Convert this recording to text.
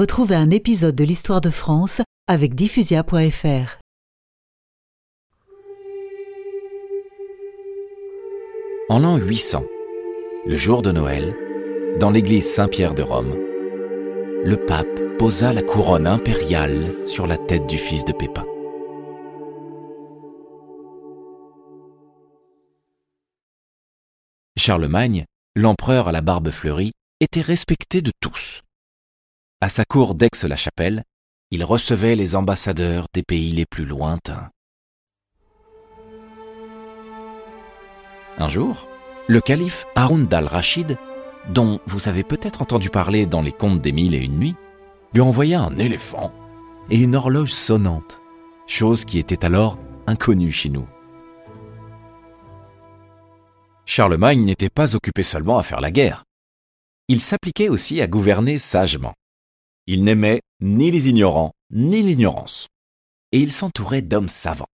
Retrouvez un épisode de l'histoire de France avec diffusia.fr. En l'an 800, le jour de Noël, dans l'église Saint-Pierre de Rome, le pape posa la couronne impériale sur la tête du fils de Pépin. Charlemagne, l'empereur à la barbe fleurie, était respecté de tous. À sa cour d'Aix-la-Chapelle, il recevait les ambassadeurs des pays les plus lointains. Un jour, le calife Haroun al-Rachid, dont vous avez peut-être entendu parler dans les contes des mille et une nuits, lui envoya un éléphant et une horloge sonnante, chose qui était alors inconnue chez nous. Charlemagne n'était pas occupé seulement à faire la guerre. Il s'appliquait aussi à gouverner sagement. Il n'aimait ni les ignorants ni l'ignorance. Et il s'entourait d'hommes savants.